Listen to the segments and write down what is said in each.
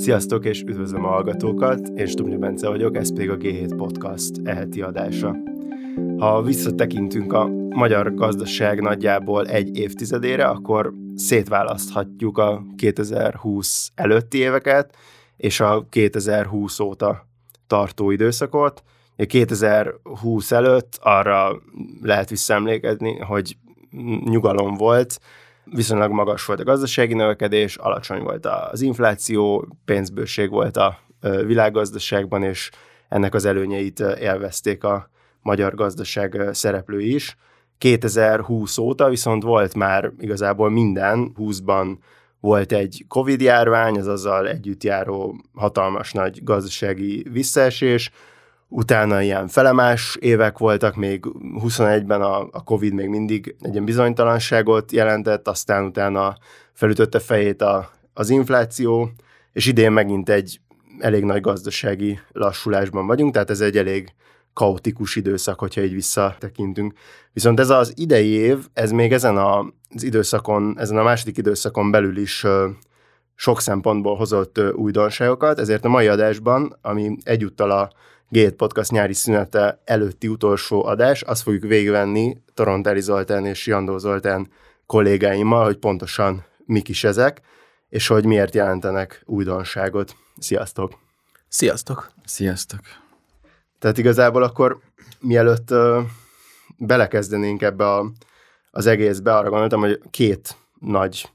Sziasztok és üdvözlöm a hallgatókat, én Stubni Bence vagyok, ez pedig a G7 Podcast eheti adása. Ha visszatekintünk a magyar gazdaság nagyjából egy évtizedére, akkor szétválaszthatjuk a 2020 előtti éveket és a 2020 óta tartó időszakot. A 2020 előtt arra lehet visszaemlékezni, hogy nyugalom volt, viszonylag magas volt a gazdasági növekedés, alacsony volt az infláció, pénzbőség volt a világgazdaságban, és ennek az előnyeit élvezték a magyar gazdaság szereplői is. 2020 óta viszont volt már igazából minden, 20-ban volt egy Covid járvány, az azzal együtt járó hatalmas nagy gazdasági visszaesés, utána ilyen felemás évek voltak, még 21-ben a, a Covid még mindig egy ilyen bizonytalanságot jelentett, aztán utána felütötte fejét a, az infláció, és idén megint egy elég nagy gazdasági lassulásban vagyunk, tehát ez egy elég kaotikus időszak, hogyha így visszatekintünk. Viszont ez az idei év, ez még ezen az időszakon, ezen a második időszakon belül is sok szempontból hozott újdonságokat, ezért a mai adásban, ami egyúttal a Gate Podcast nyári szünete előtti utolsó adás, azt fogjuk végigvenni Torontári Zoltán és Jandó Zoltán kollégáimmal, hogy pontosan mik is ezek, és hogy miért jelentenek újdonságot. Sziasztok! Sziasztok! Sziasztok! Tehát igazából akkor mielőtt uh, belekezdenénk ebbe a, az egészbe, arra gondoltam, hogy két nagy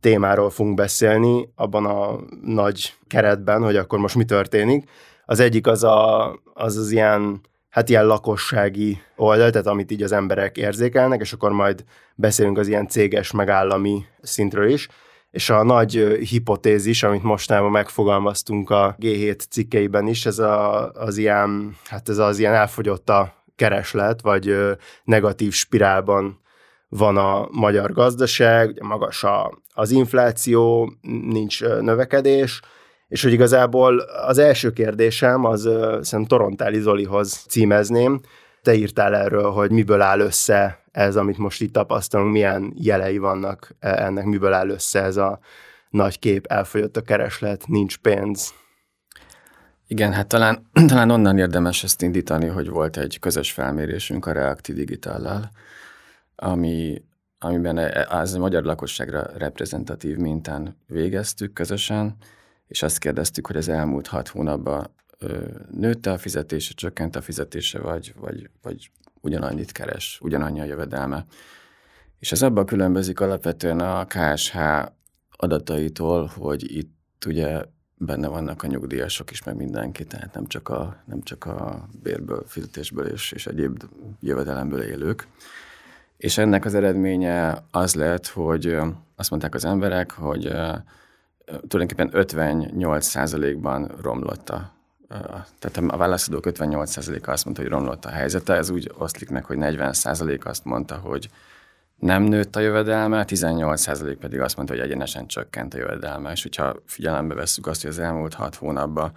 témáról fogunk beszélni abban a nagy keretben, hogy akkor most mi történik. Az egyik az a, az, az ilyen, hát ilyen lakossági oldal, tehát amit így az emberek érzékelnek, és akkor majd beszélünk az ilyen céges, megállami szintről is. És a nagy hipotézis, amit mostában megfogalmaztunk a G7 cikkeiben is, ez a, az ilyen, hát ez az ilyen elfogyott a kereslet, vagy negatív spirálban van a magyar gazdaság, ugye magas a, az infláció, nincs növekedés, és hogy igazából az első kérdésem az szerintem Torontáli Zolihoz címezném. Te írtál erről, hogy miből áll össze ez, amit most itt tapasztalunk, milyen jelei vannak e, ennek, miből áll össze ez a nagy kép, elfogyott a kereslet, nincs pénz. Igen, hát talán, talán onnan érdemes ezt indítani, hogy volt egy közös felmérésünk a Reakti Digitállal, ami, amiben az a magyar lakosságra reprezentatív mintán végeztük közösen, és azt kérdeztük, hogy az elmúlt hat hónapban nőtte a fizetése, csökkent a fizetése, vagy, vagy, vagy ugyanannyit keres, ugyanannyi a jövedelme. És ez abban különbözik alapvetően a KSH adataitól, hogy itt ugye benne vannak a nyugdíjasok is, meg mindenki, tehát nem csak a, nem csak a bérből, fizetésből és, és egyéb jövedelemből élők. És ennek az eredménye az lett, hogy azt mondták az emberek, hogy tulajdonképpen 58%-ban romlott a tehát a válaszadók 58%-a azt mondta, hogy romlott a helyzete, ez úgy oszlik meg, hogy 40% azt mondta, hogy nem nőtt a jövedelme, 18% pedig azt mondta, hogy egyenesen csökkent a jövedelme. És hogyha figyelembe vesszük azt, hogy az elmúlt 6 hónapban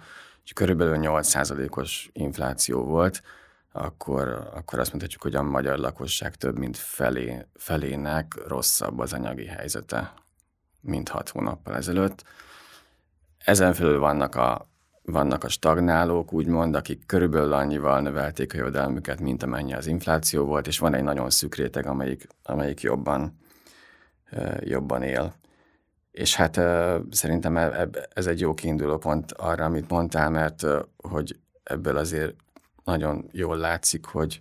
körülbelül 8%-os infláció volt, akkor, akkor azt mondhatjuk, hogy a magyar lakosság több mint felé, felének rosszabb az anyagi helyzete, mint 6 hónappal ezelőtt. Ezen felül vannak a vannak a stagnálók, úgymond, akik körülbelül annyival növelték a jövedelmüket, mint amennyi az infláció volt, és van egy nagyon szűk réteg, amelyik, amelyik jobban, jobban él. És hát szerintem e, e, ez egy jó kiinduló pont arra, amit mondtál, mert hogy ebből azért nagyon jól látszik, hogy,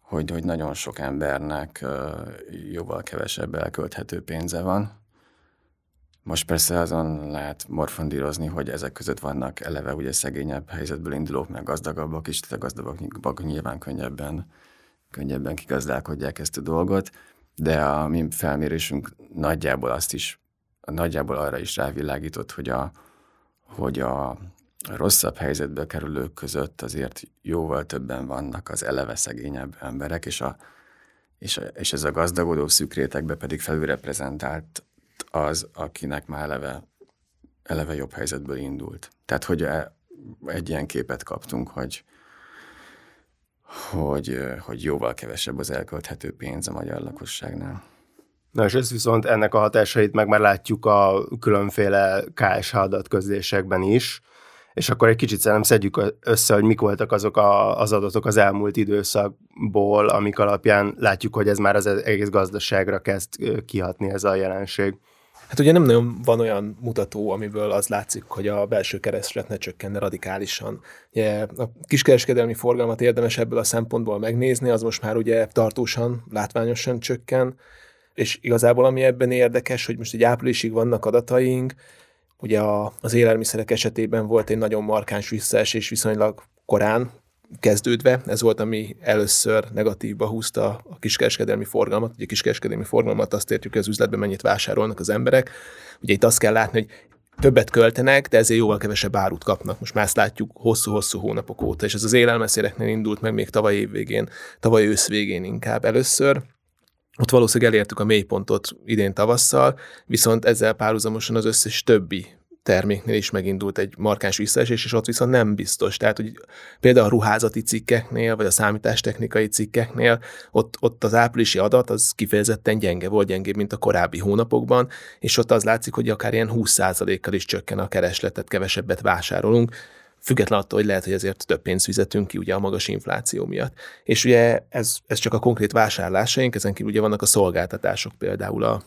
hogy, hogy nagyon sok embernek jóval kevesebb elkölthető pénze van, most persze azon lehet morfondírozni, hogy ezek között vannak eleve ugye szegényebb helyzetből indulók, meg gazdagabbak is, tehát a gazdagabbak nyilván könnyebben, könnyebben kigazdálkodják ezt a dolgot, de a mi felmérésünk nagyjából azt is, nagyjából arra is rávilágított, hogy a, hogy a rosszabb helyzetbe kerülők között azért jóval többen vannak az eleve szegényebb emberek, és, a, és, a, és ez a gazdagodó szűk rétegbe pedig felülreprezentált az, akinek már eleve, eleve jobb helyzetből indult. Tehát, hogy e, egy ilyen képet kaptunk, hogy, hogy, hogy jóval kevesebb az elkölthető pénz a magyar lakosságnál. Na és ez viszont ennek a hatásait meg már látjuk a különféle KSH adatközlésekben is, és akkor egy kicsit szerintem szedjük össze, hogy mik voltak azok a, az adatok az elmúlt időszakból, amik alapján látjuk, hogy ez már az egész gazdaságra kezd kihatni ez a jelenség. Hát ugye nem nagyon van olyan mutató, amiből az látszik, hogy a belső kereslet ne csökkenne radikálisan. Ugye a kiskereskedelmi forgalmat érdemes ebből a szempontból megnézni, az most már ugye tartósan, látványosan csökken, és igazából ami ebben érdekes, hogy most egy áprilisig vannak adataink, ugye a, az élelmiszerek esetében volt egy nagyon markáns visszaesés viszonylag korán, kezdődve, ez volt, ami először negatívba húzta a kiskereskedelmi forgalmat. Ugye kiskereskedelmi forgalmat azt értjük, hogy az üzletben mennyit vásárolnak az emberek. Ugye itt azt kell látni, hogy többet költenek, de ezért jóval kevesebb árut kapnak. Most már ezt látjuk hosszú-hosszú hónapok óta, és ez az élelmeszéreknél indult meg még tavaly év végén, tavaly ősz végén inkább először. Ott valószínűleg elértük a mélypontot idén tavasszal, viszont ezzel párhuzamosan az összes többi terméknél is megindult egy markáns visszaesés, és ott viszont nem biztos. Tehát, hogy például a ruházati cikkeknél, vagy a számítástechnikai cikkeknél, ott, ott az áprilisi adat az kifejezetten gyenge volt, gyengébb, mint a korábbi hónapokban, és ott az látszik, hogy akár ilyen 20%-kal is csökken a keresletet, kevesebbet vásárolunk, független attól, hogy lehet, hogy ezért több pénzt fizetünk ki ugye a magas infláció miatt. És ugye ez, ez csak a konkrét vásárlásaink, ezen kívül ugye vannak a szolgáltatások, például a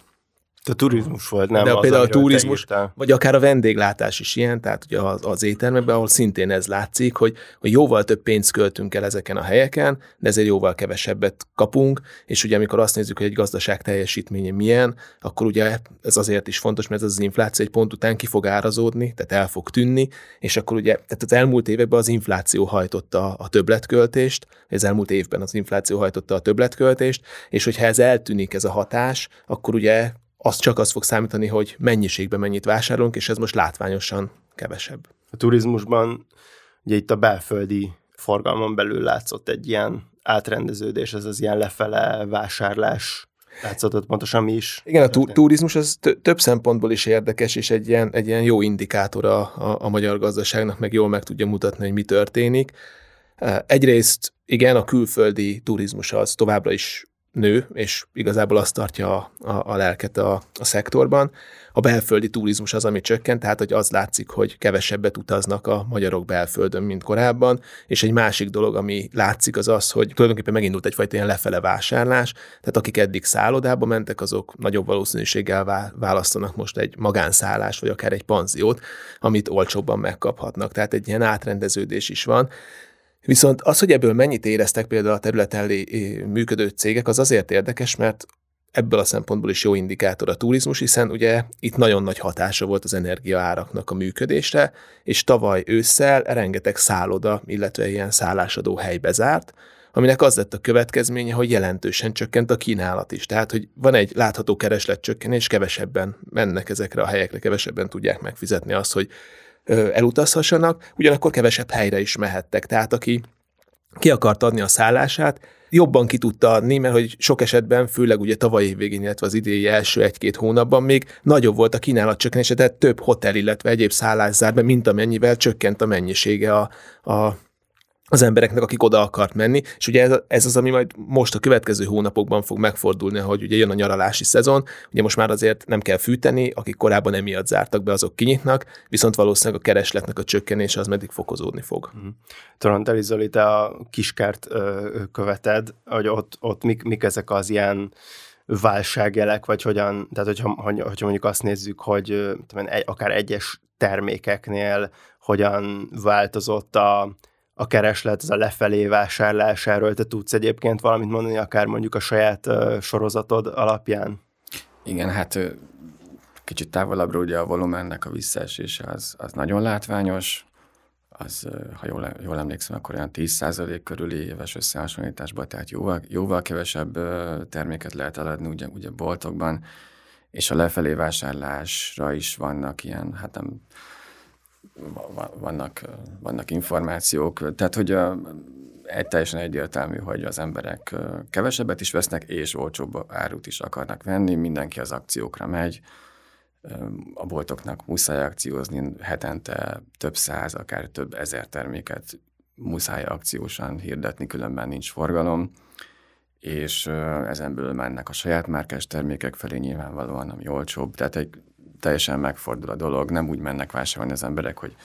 a turizmus volt, nem De az, például a turizmus, vagy akár a vendéglátás is ilyen, tehát ugye az, az éttermekben, ahol szintén ez látszik, hogy, hogy jóval több pénzt költünk el ezeken a helyeken, de ezért jóval kevesebbet kapunk, és ugye amikor azt nézzük, hogy egy gazdaság teljesítménye milyen, akkor ugye ez azért is fontos, mert ez az infláció egy pont után ki fog árazódni, tehát el fog tűnni, és akkor ugye, tehát az elmúlt években az infláció hajtotta a többletköltést, az elmúlt évben az infláció hajtotta a többletköltést, és hogyha ez eltűnik ez a hatás, akkor ugye az csak az fog számítani, hogy mennyiségben mennyit vásárolunk, és ez most látványosan kevesebb. A turizmusban ugye itt a belföldi forgalmon belül látszott egy ilyen átrendeződés, ez az ilyen lefele vásárlás látszott pontosan mi is. Igen, a tu- turizmus az több szempontból is érdekes, és egy ilyen, egy ilyen jó indikátor a, a, a magyar gazdaságnak, meg jól meg tudja mutatni, hogy mi történik. Egyrészt igen, a külföldi turizmus az továbbra is nő, és igazából azt tartja a, a, a lelket a, a szektorban. A belföldi turizmus az, ami csökkent, tehát hogy az látszik, hogy kevesebbet utaznak a magyarok belföldön, mint korábban, és egy másik dolog, ami látszik, az az, hogy tulajdonképpen megindult egyfajta ilyen lefele vásárlás, tehát akik eddig szállodába mentek, azok nagyobb valószínűséggel választanak most egy magánszállást, vagy akár egy panziót, amit olcsóbban megkaphatnak. Tehát egy ilyen átrendeződés is van. Viszont az, hogy ebből mennyit éreztek például a területen működő cégek, az azért érdekes, mert ebből a szempontból is jó indikátor a turizmus, hiszen ugye itt nagyon nagy hatása volt az energiaáraknak a működésre, és tavaly ősszel rengeteg szálloda, illetve ilyen szállásadó hely bezárt, aminek az lett a következménye, hogy jelentősen csökkent a kínálat is. Tehát, hogy van egy látható keresletcsökkenés, kevesebben mennek ezekre a helyekre, kevesebben tudják megfizetni azt, hogy elutazhassanak, ugyanakkor kevesebb helyre is mehettek. Tehát aki ki akart adni a szállását, jobban ki tudta adni, mert hogy sok esetben, főleg ugye tavaly végén, illetve az idei első egy-két hónapban még nagyobb volt a kínálat csökkenése, tehát több hotel, illetve egyéb szállás zár be, mint amennyivel csökkent a mennyisége a, a az embereknek, akik oda akart menni, és ugye ez, ez az, ami majd most a következő hónapokban fog megfordulni, hogy ugye jön a nyaralási szezon, ugye most már azért nem kell fűteni, akik korábban emiatt zártak be, azok kinyitnak, viszont valószínűleg a keresletnek a csökkenése az meddig fokozódni fog. Mm. Talán Zoli, te a kiskárt ö, követed, hogy ott, ott mik, mik ezek az ilyen válságjelek, vagy hogyan, tehát hogyha, hogyha mondjuk azt nézzük, hogy tudom, egy, akár egyes termékeknél hogyan változott a a kereslet, ez a lefelé vásárlás, erről te tudsz egyébként valamit mondani, akár mondjuk a saját sorozatod alapján? Igen, hát kicsit távolabbra ugye a volumennek a visszaesése az, az nagyon látványos, az, ha jól, jól emlékszem, akkor olyan 10% körüli éves összehasonlításban, tehát jóval, jóval kevesebb terméket lehet eladni ugye, ugye boltokban, és a lefelé vásárlásra is vannak ilyen, hát nem vannak, vannak információk, tehát hogy a, egy teljesen egyértelmű, hogy az emberek kevesebbet is vesznek, és olcsóbb árut is akarnak venni, mindenki az akciókra megy, a boltoknak muszáj akciózni, hetente több száz, akár több ezer terméket muszáj akciósan hirdetni, különben nincs forgalom, és ezen belül mennek a saját márkás termékek felé nyilvánvalóan, ami olcsóbb, tehát egy teljesen megfordul a dolog, nem úgy mennek vásárolni az emberek, hogy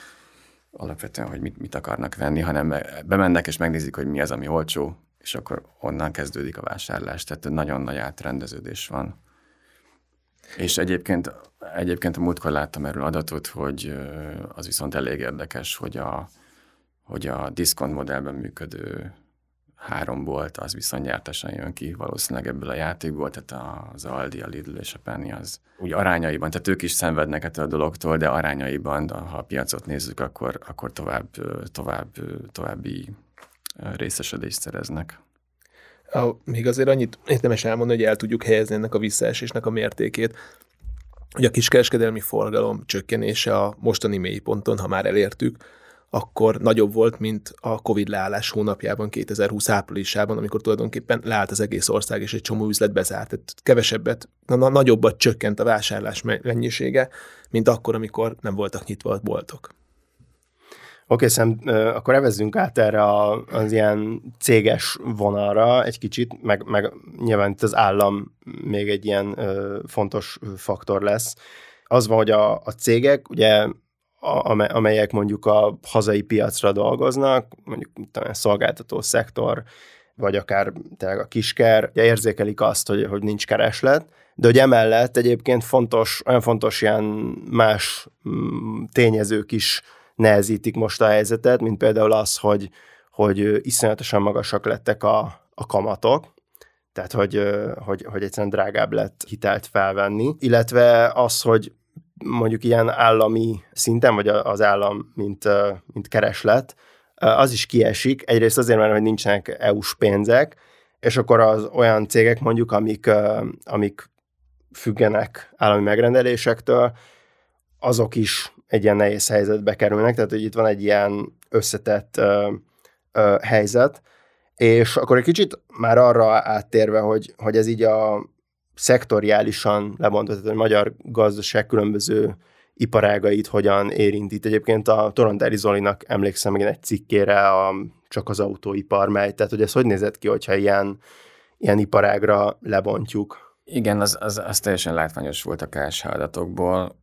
alapvetően, hogy mit, mit akarnak venni, hanem bemennek és megnézik, hogy mi az, ami olcsó, és akkor onnan kezdődik a vásárlás. Tehát nagyon nagy átrendeződés van. És egyébként, egyébként a múltkor láttam erről adatot, hogy az viszont elég érdekes, hogy a, hogy a diszkont modellben működő három bolt, az viszont nyertesen jön ki valószínűleg ebből a játékból, tehát az Aldi, a Lidl és a Penny az úgy arányaiban, tehát ők is szenvednek ettől a dologtól, de arányaiban, ha a piacot nézzük, akkor, akkor tovább, tovább, további részesedést szereznek. A, még azért annyit érdemes elmondani, hogy el tudjuk helyezni ennek a visszaesésnek a mértékét, hogy a kiskereskedelmi forgalom csökkenése a mostani mélyponton, ha már elértük, akkor nagyobb volt, mint a Covid leállás hónapjában, 2020 áprilisában, amikor tulajdonképpen leállt az egész ország, és egy csomó üzlet bezárt. Tehát kevesebbet, na, nagyobbat csökkent a vásárlás mennyisége, mint akkor, amikor nem voltak nyitva a boltok. Oké, szem, akkor evezzünk át erre az ilyen céges vonalra egy kicsit, meg, meg nyilván itt az állam még egy ilyen fontos faktor lesz. Az van, hogy a, a cégek ugye amelyek mondjuk a hazai piacra dolgoznak, mondjuk a szolgáltató szektor, vagy akár tényleg a kisker, ugye érzékelik azt, hogy, hogy nincs kereslet, de hogy emellett egyébként fontos, olyan fontos ilyen más mm, tényezők is nehezítik most a helyzetet, mint például az, hogy, hogy iszonyatosan magasak lettek a, a kamatok, tehát hogy, hogy, hogy egyszerűen drágább lett hitelt felvenni, illetve az, hogy mondjuk ilyen állami szinten, vagy az állam, mint, mint kereslet, az is kiesik. Egyrészt azért, mert hogy nincsenek EU-s pénzek, és akkor az olyan cégek mondjuk, amik, amik függenek állami megrendelésektől, azok is egy ilyen nehéz helyzetbe kerülnek, tehát hogy itt van egy ilyen összetett ö, ö, helyzet, és akkor egy kicsit már arra áttérve, hogy, hogy ez így a szektoriálisan lebontva, hogy a magyar gazdaság különböző iparágait hogyan érint. Itt egyébként a Torontári Zolinak emlékszem megint egy cikkére a, csak az autóipar megy, tehát hogy ez hogy nézett ki, hogyha ilyen, ilyen iparágra lebontjuk? Igen, az, az, az teljesen látványos volt a KSH adatokból,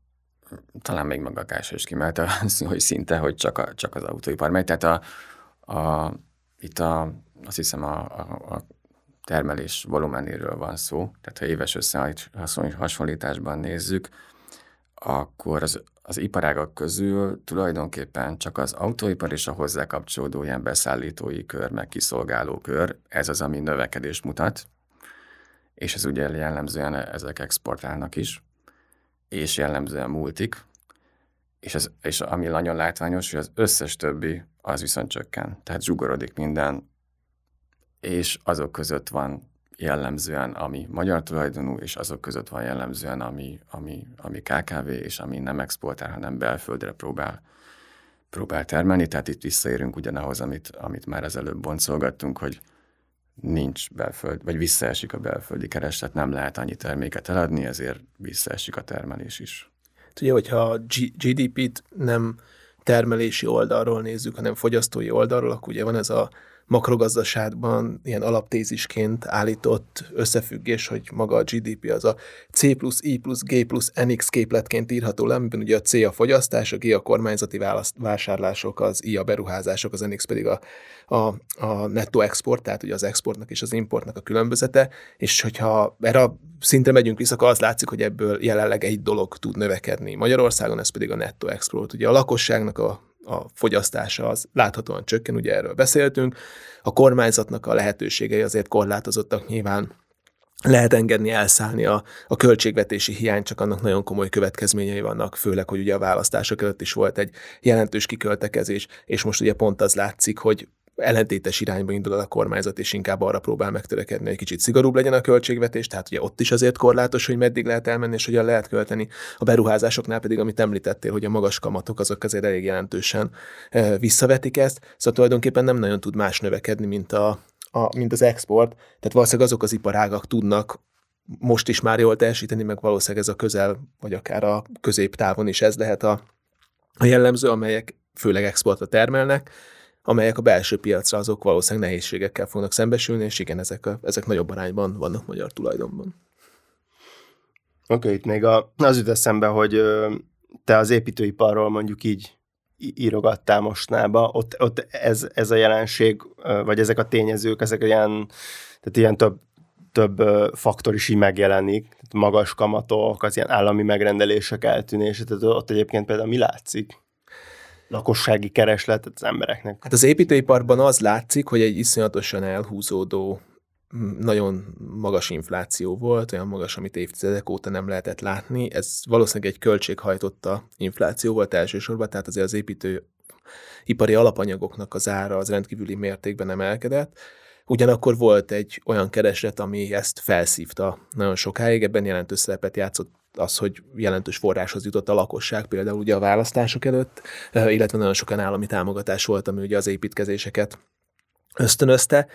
talán még maga a KSH is kimelte, hogy szinte, hogy csak, a, csak az autóipar megy, tehát a, a, itt a, azt hiszem a, a, a termelés volumenéről van szó, tehát ha éves összehasonlításban nézzük, akkor az, az iparágak közül tulajdonképpen csak az autóipar és a hozzá kapcsolódó ilyen beszállítói kör, meg kiszolgáló kör, ez az, ami növekedést mutat, és ez ugye jellemzően ezek exportálnak is, és jellemzően multik, és, ez, és ami nagyon látványos, hogy az összes többi az viszont csökken. Tehát zsugorodik minden, és azok között van jellemzően, ami magyar tulajdonú, és azok között van jellemzően, ami, ami, ami KKV, és ami nem exportál, hanem belföldre próbál, próbál termelni. Tehát itt visszaérünk ugyanahoz, amit, amit már az előbb boncolgattunk, hogy nincs belföld, vagy visszaesik a belföldi kereslet, nem lehet annyi terméket eladni, ezért visszaesik a termelés is. Ugye, hogyha a GDP-t nem termelési oldalról nézzük, hanem fogyasztói oldalról, akkor ugye van ez a makrogazdaságban ilyen alaptézisként állított összefüggés, hogy maga a GDP az a C plusz I plusz G plusz NX képletként írható le, amiben ugye a C a fogyasztás, a G a kormányzati vásárlások, az I a beruházások, az NX pedig a, a, a netto export, tehát ugye az exportnak és az importnak a különbözete, és hogyha erre a szintre megyünk vissza, akkor az látszik, hogy ebből jelenleg egy dolog tud növekedni. Magyarországon ez pedig a netto export. Ugye a lakosságnak a a fogyasztása az láthatóan csökken, ugye erről beszéltünk. A kormányzatnak a lehetőségei azért korlátozottak nyilván lehet engedni elszállni a, a költségvetési hiány, csak annak nagyon komoly következményei vannak, főleg, hogy ugye a választások előtt is volt egy jelentős kiköltekezés, és most ugye pont az látszik, hogy ellentétes irányba indul a kormányzat, és inkább arra próbál megtörekedni, hogy kicsit szigorúbb legyen a költségvetés, tehát ugye ott is azért korlátos, hogy meddig lehet elmenni, és hogyan lehet költeni. A beruházásoknál pedig, amit említettél, hogy a magas kamatok azok azért elég jelentősen e, visszavetik ezt, szóval tulajdonképpen nem nagyon tud más növekedni, mint, a, a, mint az export, tehát valószínűleg azok az iparágak tudnak most is már jól teljesíteni, meg valószínűleg ez a közel, vagy akár a középtávon is ez lehet a, a jellemző, amelyek főleg exportra termelnek, amelyek a belső piacra azok valószínűleg nehézségekkel fognak szembesülni, és igen, ezek, a, ezek nagyobb arányban vannak magyar tulajdonban. Oké, okay, itt még a, az jut eszembe, hogy te az építőiparról mondjuk így írogattál mostnába, ott, ott ez, ez a jelenség, vagy ezek a tényezők, ezek ilyen, tehát ilyen több, több faktor is így megjelenik, magas kamatok, az ilyen állami megrendelések eltűnése, tehát ott egyébként például mi látszik? Lakossági kereslet az embereknek. Hát az építőiparban az látszik, hogy egy iszonyatosan elhúzódó nagyon magas infláció volt, olyan magas, amit évtizedek óta nem lehetett látni. Ez valószínűleg egy költséghajtotta infláció volt elsősorban, tehát azért az építő ipari alapanyagoknak az ára az rendkívüli mértékben emelkedett. Ugyanakkor volt egy olyan kereslet, ami ezt felszívta nagyon sokáig, ebben jelentős szerepet játszott az, hogy jelentős forráshoz jutott a lakosság, például ugye a választások előtt, illetve nagyon sokan állami támogatás volt, ami ugye az építkezéseket ösztönözte.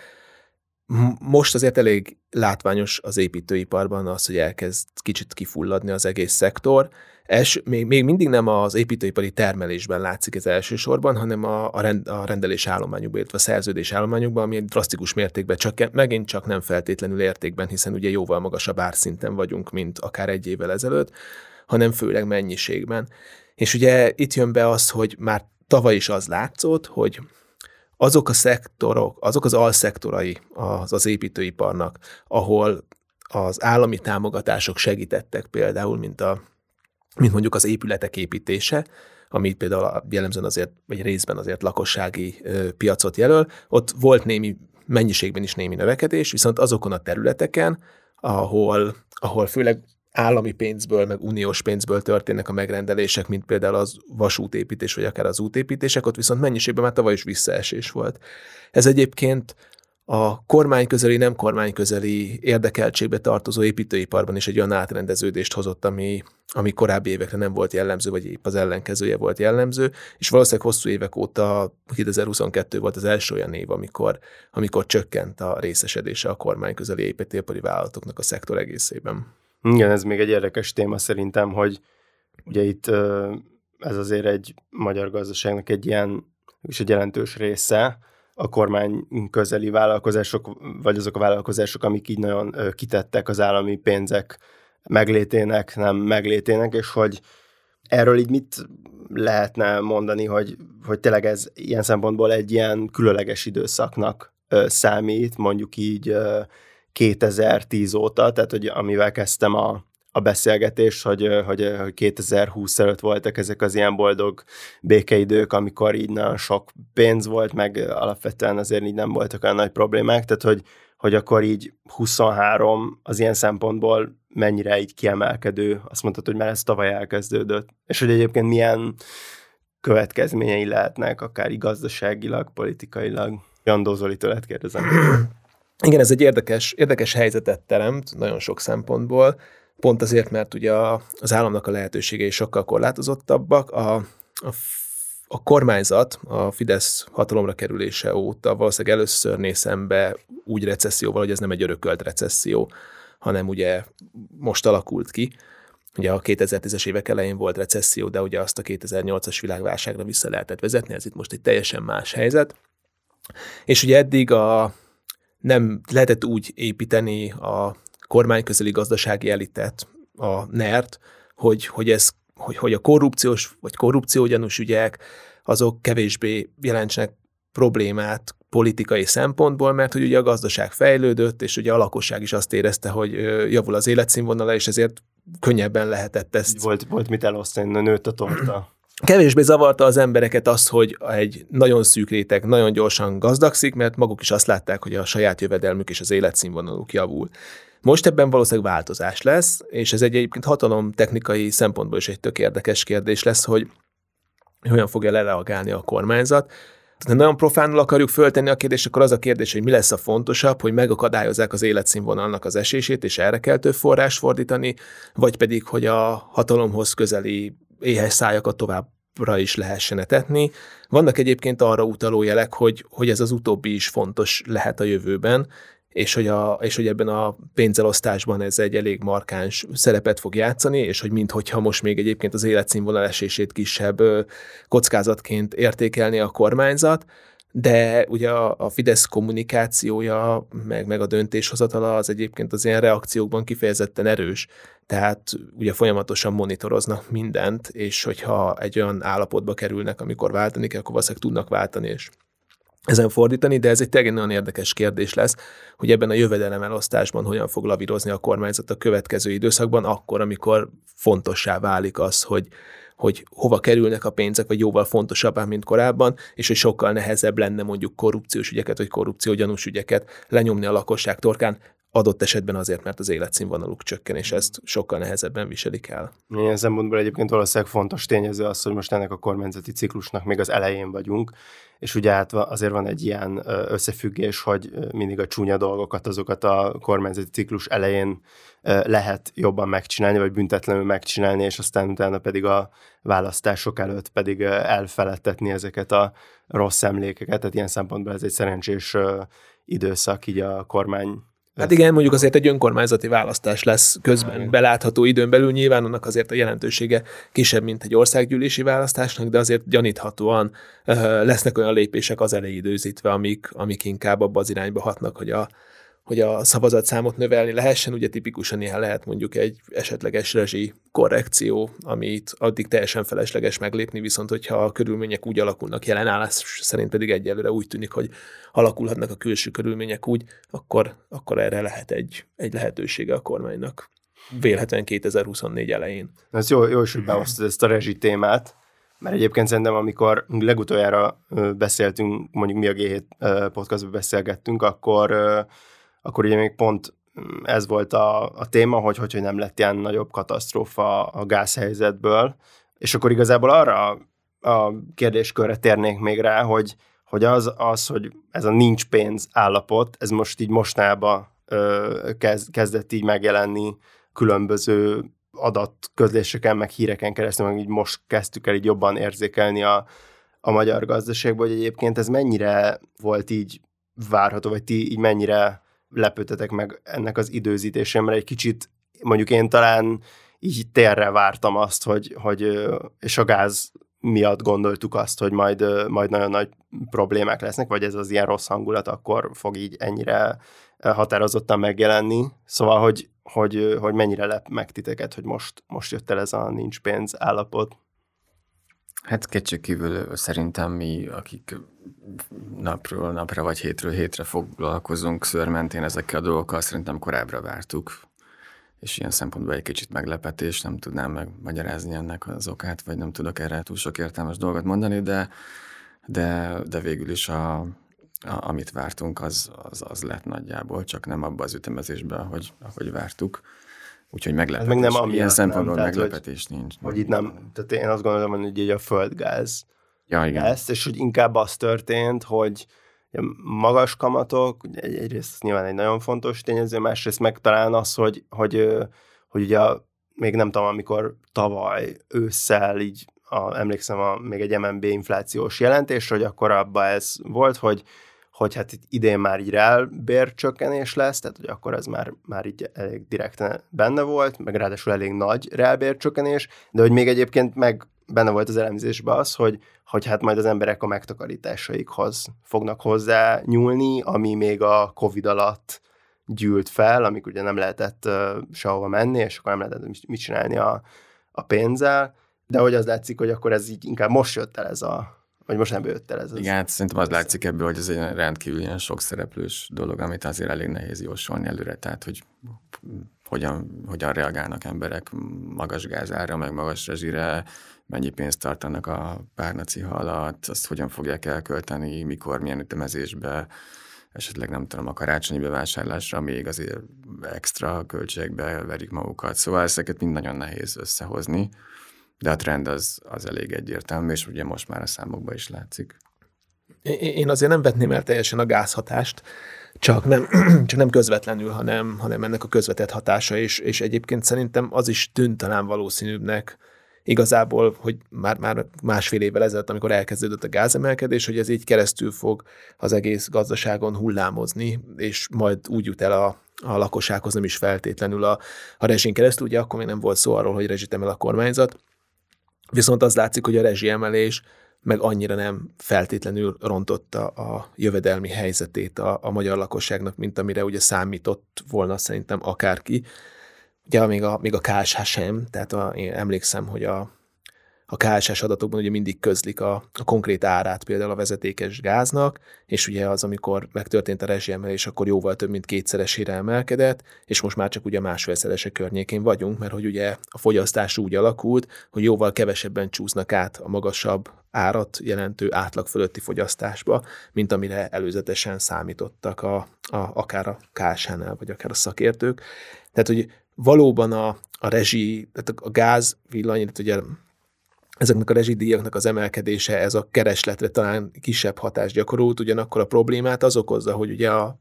Most azért elég látványos az építőiparban az, hogy elkezd kicsit kifulladni az egész szektor. Es, még, még mindig nem az építőipari termelésben látszik ez elsősorban, hanem a, a, rend, a rendelés állományokban, illetve a szerződés állományokban, ami egy drasztikus mértékben, csak megint csak nem feltétlenül értékben, hiszen ugye jóval magasabb árszinten vagyunk, mint akár egy évvel ezelőtt, hanem főleg mennyiségben. És ugye itt jön be az, hogy már tavaly is az látszott, hogy azok a szektorok, azok az alszektorai az, az építőiparnak, ahol az állami támogatások segítettek például, mint, a, mint mondjuk az épületek építése, amit például jellemzően azért, vagy részben azért lakossági ö, piacot jelöl, ott volt némi mennyiségben is némi növekedés, viszont azokon a területeken, ahol, ahol főleg állami pénzből, meg uniós pénzből történnek a megrendelések, mint például az vasútépítés, vagy akár az útépítések, ott viszont mennyiségben már tavaly is visszaesés volt. Ez egyébként a kormányközeli, nem kormányközeli érdekeltségbe tartozó építőiparban is egy olyan átrendeződést hozott, ami, ami korábbi évekre nem volt jellemző, vagy épp az ellenkezője volt jellemző, és valószínűleg hosszú évek óta 2022 volt az első olyan év, amikor, amikor csökkent a részesedése a kormányközeli építőipari vállalatoknak a szektor egészében. Igen, ez még egy érdekes téma szerintem, hogy ugye itt ez azért egy magyar gazdaságnak egy ilyen, és egy jelentős része, a kormány közeli vállalkozások, vagy azok a vállalkozások, amik így nagyon kitettek az állami pénzek meglétének, nem meglétének, és hogy erről így mit lehetne mondani, hogy, hogy tényleg ez ilyen szempontból egy ilyen különleges időszaknak számít, mondjuk így 2010 óta, tehát hogy amivel kezdtem a, a beszélgetés, hogy, hogy, hogy 2020 előtt voltak ezek az ilyen boldog békeidők, amikor így nagyon sok pénz volt, meg alapvetően azért így nem voltak olyan nagy problémák, tehát hogy, hogy akkor így 23 az ilyen szempontból mennyire így kiemelkedő, azt mondtad, hogy már ez tavaly elkezdődött, és hogy egyébként milyen következményei lehetnek, akár gazdaságilag, politikailag. Jandó Zoli tőled kérdezem. Igen, ez egy érdekes, érdekes helyzetet teremt nagyon sok szempontból, pont azért, mert ugye az államnak a lehetőségei sokkal korlátozottabbak, a, a a kormányzat a Fidesz hatalomra kerülése óta valószínűleg először néz szembe úgy recesszióval, hogy ez nem egy örökölt recesszió, hanem ugye most alakult ki. Ugye a 2010-es évek elején volt recesszió, de ugye azt a 2008-as világválságra vissza lehetett vezetni, ez itt most egy teljesen más helyzet. És ugye eddig a, nem lehetett úgy építeni a kormányközeli gazdasági elitet, a NERT, hogy, hogy, ez, hogy, hogy a korrupciós vagy korrupciógyanús ügyek, azok kevésbé jelentsenek problémát politikai szempontból, mert hogy ugye a gazdaság fejlődött, és ugye a lakosság is azt érezte, hogy javul az életszínvonala, és ezért könnyebben lehetett ezt. Volt, volt mit elosztani, nőtt a torta. Kevésbé zavarta az embereket az, hogy egy nagyon szűk réteg nagyon gyorsan gazdagszik, mert maguk is azt látták, hogy a saját jövedelmük és az életszínvonaluk javul. Most ebben valószínűleg változás lesz, és ez egy egyébként hatalom technikai szempontból is egy tök érdekes kérdés lesz, hogy hogyan fogja lereagálni a kormányzat. Ha nagyon profánul akarjuk föltenni a kérdést, akkor az a kérdés, hogy mi lesz a fontosabb, hogy megakadályozzák az életszínvonalnak az esését, és erre kell több forrás fordítani, vagy pedig, hogy a hatalomhoz közeli éhes szájakat továbbra is lehessen etetni. Vannak egyébként arra utaló jelek, hogy, hogy ez az utóbbi is fontos lehet a jövőben, és hogy, a, és hogy ebben a pénzelosztásban ez egy elég markáns szerepet fog játszani, és hogy minthogyha most még egyébként az életszínvonal esését kisebb kockázatként értékelni a kormányzat, de ugye a, Fidesz kommunikációja, meg, meg a döntéshozatala az egyébként az ilyen reakciókban kifejezetten erős, tehát ugye folyamatosan monitoroznak mindent, és hogyha egy olyan állapotba kerülnek, amikor váltani kell, akkor valószínűleg tudnak váltani, és ezen fordítani, de ez egy tényleg nagyon érdekes kérdés lesz, hogy ebben a jövedelemelosztásban hogyan fog lavírozni a kormányzat a következő időszakban, akkor, amikor fontossá válik az, hogy, hogy hova kerülnek a pénzek, vagy jóval fontosabbá, mint korábban, és hogy sokkal nehezebb lenne mondjuk korrupciós ügyeket, vagy korrupciógyanús ügyeket lenyomni a lakosság torkán, adott esetben azért, mert az életszínvonaluk csökken, és ezt sokkal nehezebben viselik el. Ilyen szempontból egyébként valószínűleg fontos tényező az, hogy most ennek a kormányzati ciklusnak még az elején vagyunk, és ugye hát azért van egy ilyen összefüggés, hogy mindig a csúnya dolgokat, azokat a kormányzati ciklus elején lehet jobban megcsinálni, vagy büntetlenül megcsinálni, és aztán utána pedig a választások előtt pedig elfeledtetni ezeket a rossz emlékeket, tehát ilyen szempontból ez egy szerencsés időszak így a kormány Hát igen, mondjuk azért egy önkormányzati választás lesz közben belátható időn belül, nyilván annak azért a jelentősége kisebb, mint egy országgyűlési választásnak, de azért gyaníthatóan lesznek olyan lépések az elejédőzítve, amik, amik inkább abba az irányba hatnak, hogy a, hogy a szavazatszámot növelni lehessen, ugye tipikusan ilyen lehet mondjuk egy esetleges rezsi korrekció, amit addig teljesen felesleges meglépni, viszont hogyha a körülmények úgy alakulnak, jelenállás szerint pedig egyelőre úgy tűnik, hogy alakulhatnak a külső körülmények úgy, akkor, akkor erre lehet egy, egy lehetősége a kormánynak. Vélhetően 2024 elején. Ez jó, jó is, hogy behoztad ezt a rezsi témát, mert egyébként szerintem, amikor legutoljára beszéltünk, mondjuk mi a G7 podcastban beszélgettünk, akkor akkor ugye még pont mm, ez volt a, a téma, hogy, hogy nem lett ilyen nagyobb katasztrófa a gázhelyzetből, és akkor igazából arra a kérdéskörre térnék még rá, hogy, hogy az, az, hogy ez a nincs pénz állapot, ez most így mostanában kezd, kezdett így megjelenni különböző adatközléseken, meg híreken keresztül, meg így most kezdtük el így jobban érzékelni a, a magyar gazdaságban, hogy egyébként ez mennyire volt így várható, vagy ti így mennyire lepődtetek meg ennek az időzítésén, mert egy kicsit mondjuk én talán így térre vártam azt, hogy, hogy és a gáz miatt gondoltuk azt, hogy majd, majd nagyon nagy problémák lesznek, vagy ez az ilyen rossz hangulat akkor fog így ennyire határozottan megjelenni. Szóval, hogy, hogy, hogy mennyire lep meg titeket, hogy most, most jött el ez a nincs pénz állapot. Hát kétségkívül szerintem mi, akik napról napra vagy hétről hétre foglalkozunk szörmentén ezekkel a dolgokkal, szerintem korábbra vártuk. És ilyen szempontból egy kicsit meglepetés, nem tudnám megmagyarázni ennek az okát, vagy nem tudok erre túl sok értelmes dolgot mondani, de, de, de végül is a, a, amit vártunk, az, az, az lett nagyjából, csak nem abba az ütemezésben, ahogy, ahogy vártuk. Úgyhogy meglepetés. Ez meg nem Ilyen szempontból nem, meglepetés hogy, nincs. Hogy itt nem, tehát én azt gondolom, hogy így a földgáz ja, igen. lesz, és hogy inkább az történt, hogy magas kamatok, ugye egyrészt nyilván egy nagyon fontos tényező, másrészt meg talán az, hogy, hogy, hogy ugye még nem tudom, amikor tavaly ősszel így a, emlékszem a, még egy MNB inflációs jelentés, hogy akkor abban ez volt, hogy hogy hát itt idén már így reálbércsökkenés lesz, tehát hogy akkor ez már, már így elég direkten benne volt, meg ráadásul elég nagy reálbércsökkenés, de hogy még egyébként meg benne volt az elemzésben az, hogy, hogy hát majd az emberek a megtakarításaikhoz fognak hozzá nyúlni, ami még a Covid alatt gyűlt fel, amik ugye nem lehetett uh, sehova menni, és akkor nem lehetett mit csinálni a, a pénzzel, de hogy az látszik, hogy akkor ez így inkább most jött el ez a, vagy most nem jött el ez. Igen, hát szerintem az látszik ebből, hogy ez egy rendkívül ilyen sok szereplős dolog, amit azért elég nehéz jósolni előre, tehát hogy hogyan, hogyan reagálnak emberek magas gázára, meg magas rezsire, mennyi pénzt tartanak a párnaci alatt, azt hogyan fogják elkölteni, mikor, milyen ütemezésbe, esetleg nem tudom, a karácsonyi bevásárlásra még azért extra költségbe verik magukat. Szóval ezeket mind nagyon nehéz összehozni, de a trend az, az elég egyértelmű, és ugye most már a számokban is látszik. Én azért nem vetném el teljesen a gázhatást, csak nem, csak nem közvetlenül, hanem, hanem ennek a közvetett hatása, és, és egyébként szerintem az is tűnt talán valószínűbbnek, igazából, hogy már, már másfél évvel ezelőtt, amikor elkezdődött a gázemelkedés, hogy ez így keresztül fog az egész gazdaságon hullámozni, és majd úgy jut el a, a lakossághoz nem is feltétlenül a, a rezsin keresztül, ugye akkor még nem volt szó arról, hogy rezsitemel a kormányzat, viszont az látszik, hogy a rezsiemelés meg annyira nem feltétlenül rontotta a jövedelmi helyzetét a, a magyar lakosságnak, mint amire ugye számított volna szerintem akárki. Ugye még a, még a KSH sem, tehát a, én emlékszem, hogy a, a KSS adatokban ugye mindig közlik a, a konkrét árát például a vezetékes gáznak, és ugye az, amikor megtörtént a rezsiemelés, akkor jóval több, mint kétszeresére emelkedett, és most már csak ugye másfélszerese környékén vagyunk, mert hogy ugye a fogyasztás úgy alakult, hogy jóval kevesebben csúsznak át a magasabb árat jelentő átlag fölötti fogyasztásba, mint amire előzetesen számítottak a, a, akár a KSH-nál, vagy akár a szakértők. Tehát, hogy valóban a, a rezsi, tehát a gáz villany, ugye ezeknek a rezsidíjaknak az emelkedése, ez a keresletre talán kisebb hatást gyakorolt, ugyanakkor a problémát az okozza, hogy ugye a,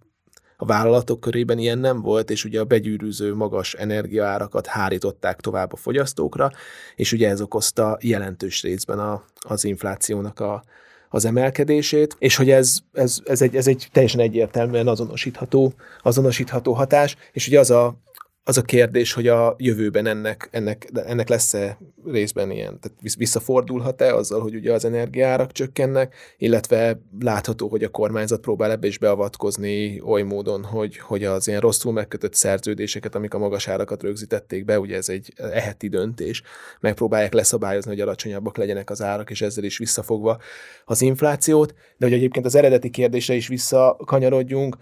a vállalatok körében ilyen nem volt, és ugye a begyűrűző magas energiaárakat hárították tovább a fogyasztókra, és ugye ez okozta jelentős részben a, az inflációnak a, az emelkedését, és hogy ez, ez, ez, egy, ez egy teljesen egyértelműen azonosítható, azonosítható hatás, és ugye az a, az a kérdés, hogy a jövőben ennek, ennek, ennek lesz-e részben ilyen, tehát visszafordulhat-e azzal, hogy ugye az energiárak csökkennek, illetve látható, hogy a kormányzat próbál ebbe is beavatkozni oly módon, hogy, hogy az ilyen rosszul megkötött szerződéseket, amik a magas árakat rögzítették be, ugye ez egy eheti döntés, megpróbálják leszabályozni, hogy alacsonyabbak legyenek az árak, és ezzel is visszafogva az inflációt, de hogy egyébként az eredeti kérdésre is visszakanyarodjunk,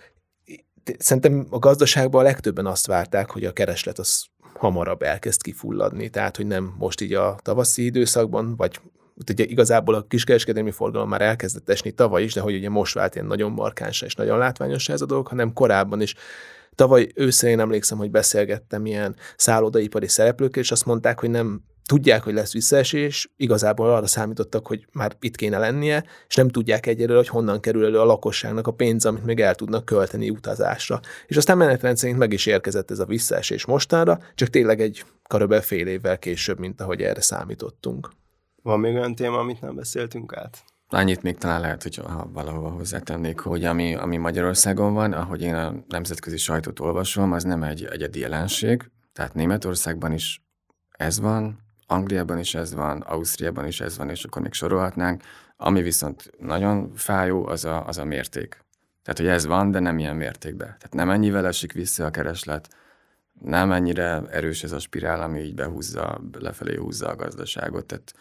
szerintem a gazdaságban a legtöbben azt várták, hogy a kereslet az hamarabb elkezd kifulladni, tehát hogy nem most így a tavaszi időszakban, vagy ugye igazából a kiskereskedelmi forgalom már elkezdett esni tavaly is, de hogy ugye most vált ilyen nagyon markáns és nagyon látványos ez a dolog, hanem korábban is. Tavaly őszre én emlékszem, hogy beszélgettem ilyen szállodaipari szereplőkkel, és azt mondták, hogy nem tudják, hogy lesz visszaesés, igazából arra számítottak, hogy már itt kéne lennie, és nem tudják egyelőre, hogy honnan kerül elő a lakosságnak a pénz, amit még el tudnak költeni utazásra. És aztán menetrend szerint meg is érkezett ez a visszaesés mostanra, csak tényleg egy körülbelül fél évvel később, mint ahogy erre számítottunk. Van még olyan téma, amit nem beszéltünk át? Annyit még talán lehet, hogy ha valahova hozzátennék, hogy ami, ami Magyarországon van, ahogy én a nemzetközi sajtót olvasom, az nem egy egyedi jelenség, tehát Németországban is ez van, Angliában is ez van, Ausztriában is ez van, és akkor még sorolhatnánk. Ami viszont nagyon fájó, az a, az a mérték. Tehát, hogy ez van, de nem ilyen mértékben. Tehát nem ennyivel esik vissza a kereslet, nem ennyire erős ez a spirál, ami így behúzza, lefelé húzza a gazdaságot. Tehát,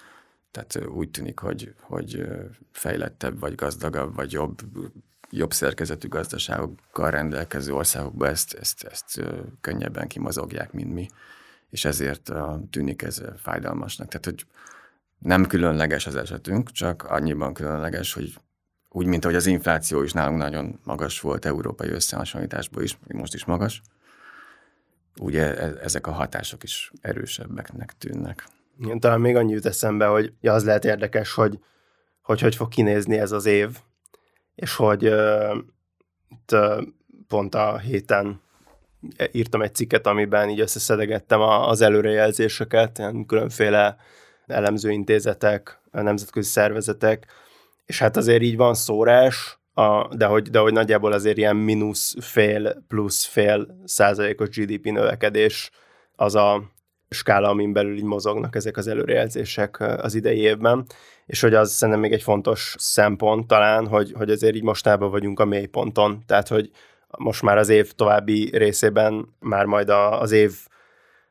tehát úgy tűnik, hogy, hogy fejlettebb, vagy gazdagabb, vagy jobb, jobb szerkezetű gazdaságokkal rendelkező országokban ezt, ezt, ezt könnyebben kimozogják, mint mi és ezért tűnik ez fájdalmasnak. Tehát, hogy nem különleges az esetünk, csak annyiban különleges, hogy úgy, mint ahogy az infláció is nálunk nagyon magas volt európai összehasonlításból is, most is magas, ugye e, ezek a hatások is erősebbeknek tűnnek. Igen, talán még annyi jut eszembe, hogy az lehet érdekes, hogy hogy, hogy fog kinézni ez az év, és hogy uh, itt, uh, pont a héten írtam egy cikket, amiben így összeszedegettem az előrejelzéseket, ilyen különféle elemzőintézetek, nemzetközi szervezetek, és hát azért így van szórás, a, de, hogy, de hogy nagyjából azért ilyen mínusz fél plusz fél százalékos GDP növekedés az a skála, amin belül így mozognak ezek az előrejelzések az idei évben, és hogy az szerintem még egy fontos szempont talán, hogy, hogy azért így mostában vagyunk a mélyponton, tehát hogy most már az év további részében már majd az év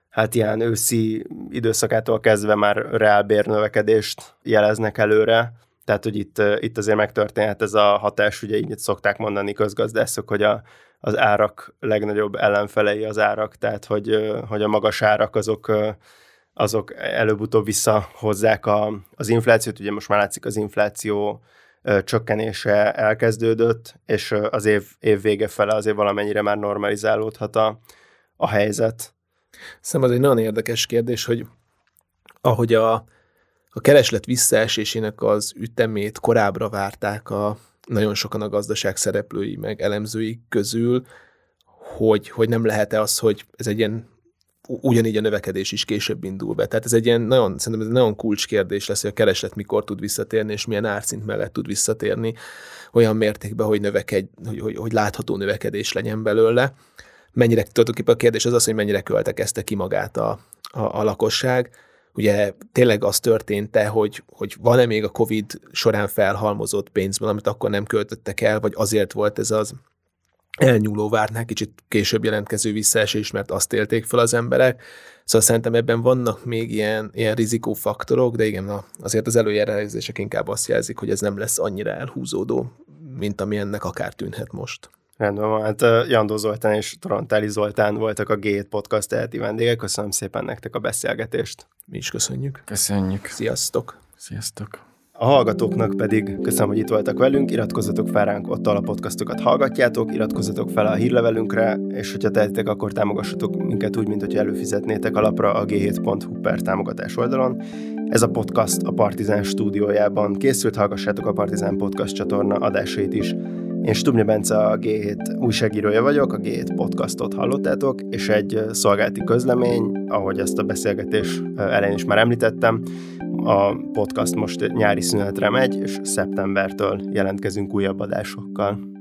hát ilyen őszi időszakától kezdve már reálbérnövekedést jeleznek előre, tehát, hogy itt, itt azért megtörténhet ez a hatás, ugye így szokták mondani közgazdászok, hogy a, az árak legnagyobb ellenfelei az árak, tehát, hogy, hogy a magas árak azok, azok előbb-utóbb visszahozzák a, az inflációt, ugye most már látszik az infláció csökkenése elkezdődött, és az év, év vége fele azért valamennyire már normalizálódhat a, a helyzet. Szerintem az egy nagyon érdekes kérdés, hogy ahogy a, a kereslet visszaesésének az ütemét korábbra várták a nagyon sokan a gazdaság szereplői meg elemzői közül, hogy, hogy nem lehet-e az, hogy ez egy ilyen ugyanígy a növekedés is később indul be. Tehát ez egy ilyen nagyon, szerintem ez egy nagyon kulcskérdés lesz, hogy a kereslet mikor tud visszatérni, és milyen árszint mellett tud visszatérni olyan mértékben, hogy, növekedj, hogy, hogy, hogy látható növekedés legyen belőle. Mennyire, tulajdonképpen a kérdés az az, hogy mennyire költekezte ki magát a, a, a lakosság. ugye tényleg az történt-e, hogy, hogy van-e még a COVID során felhalmozott pénzből, amit akkor nem költöttek el, vagy azért volt ez az elnyúló várnál kicsit később jelentkező visszaesés, mert azt élték fel az emberek. Szóval szerintem ebben vannak még ilyen, ilyen rizikófaktorok, de igen, na, azért az előjelezések inkább azt jelzik, hogy ez nem lesz annyira elhúzódó, mint ami ennek akár tűnhet most. Rendben van, hát Jandó Zoltán és Torontáli Zoltán voltak a G7 Podcast teheti vendégek. Köszönöm szépen nektek a beszélgetést. Mi is köszönjük. Köszönjük. Sziasztok. Sziasztok. A hallgatóknak pedig köszönöm, hogy itt voltak velünk, iratkozzatok fel ránk, ott a podcastokat hallgatjátok, iratkozzatok fel a hírlevelünkre, és hogyha tehetitek, akkor támogassatok minket úgy, mint hogy előfizetnétek alapra a g7.hu per támogatás oldalon. Ez a podcast a Partizán stúdiójában készült, hallgassátok a Partizán podcast csatorna adásait is. Én Stubnya Bence a G7 újságírója vagyok, a G7 podcastot hallottátok, és egy szolgálati közlemény, ahogy ezt a beszélgetés elején is már említettem, a podcast most nyári szünetre megy, és szeptembertől jelentkezünk újabb adásokkal.